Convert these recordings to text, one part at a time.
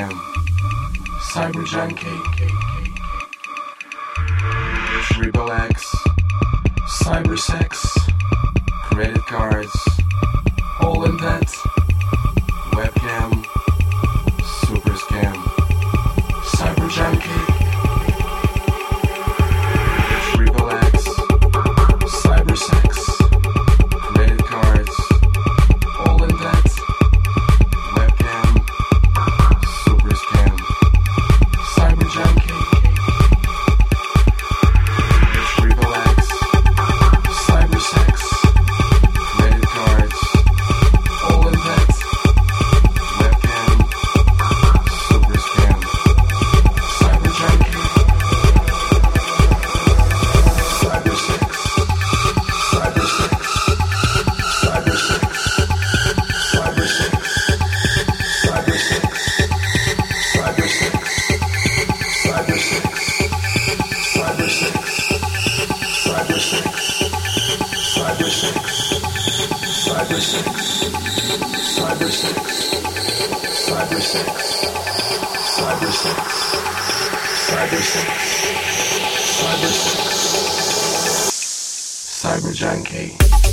am Cyber Junkie, Triple X, Cyber Sex, Credit Cards, all in that. Cyber Junkie.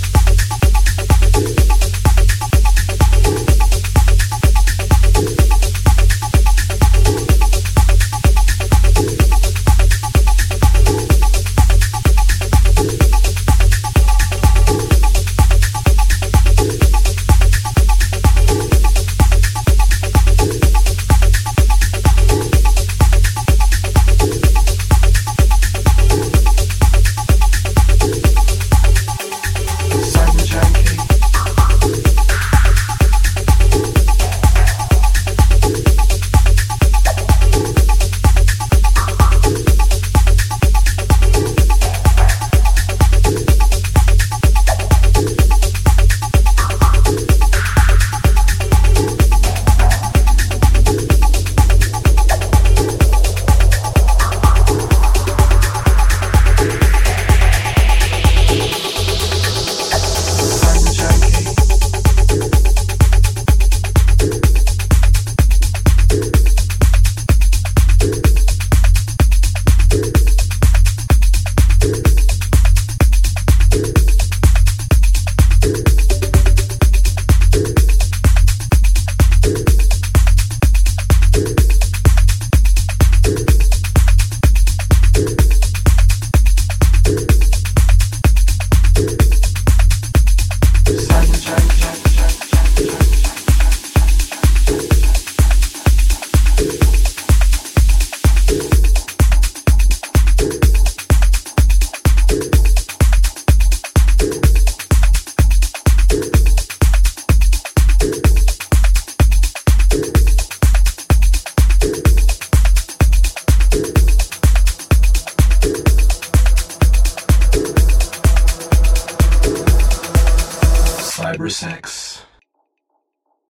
cyber sex.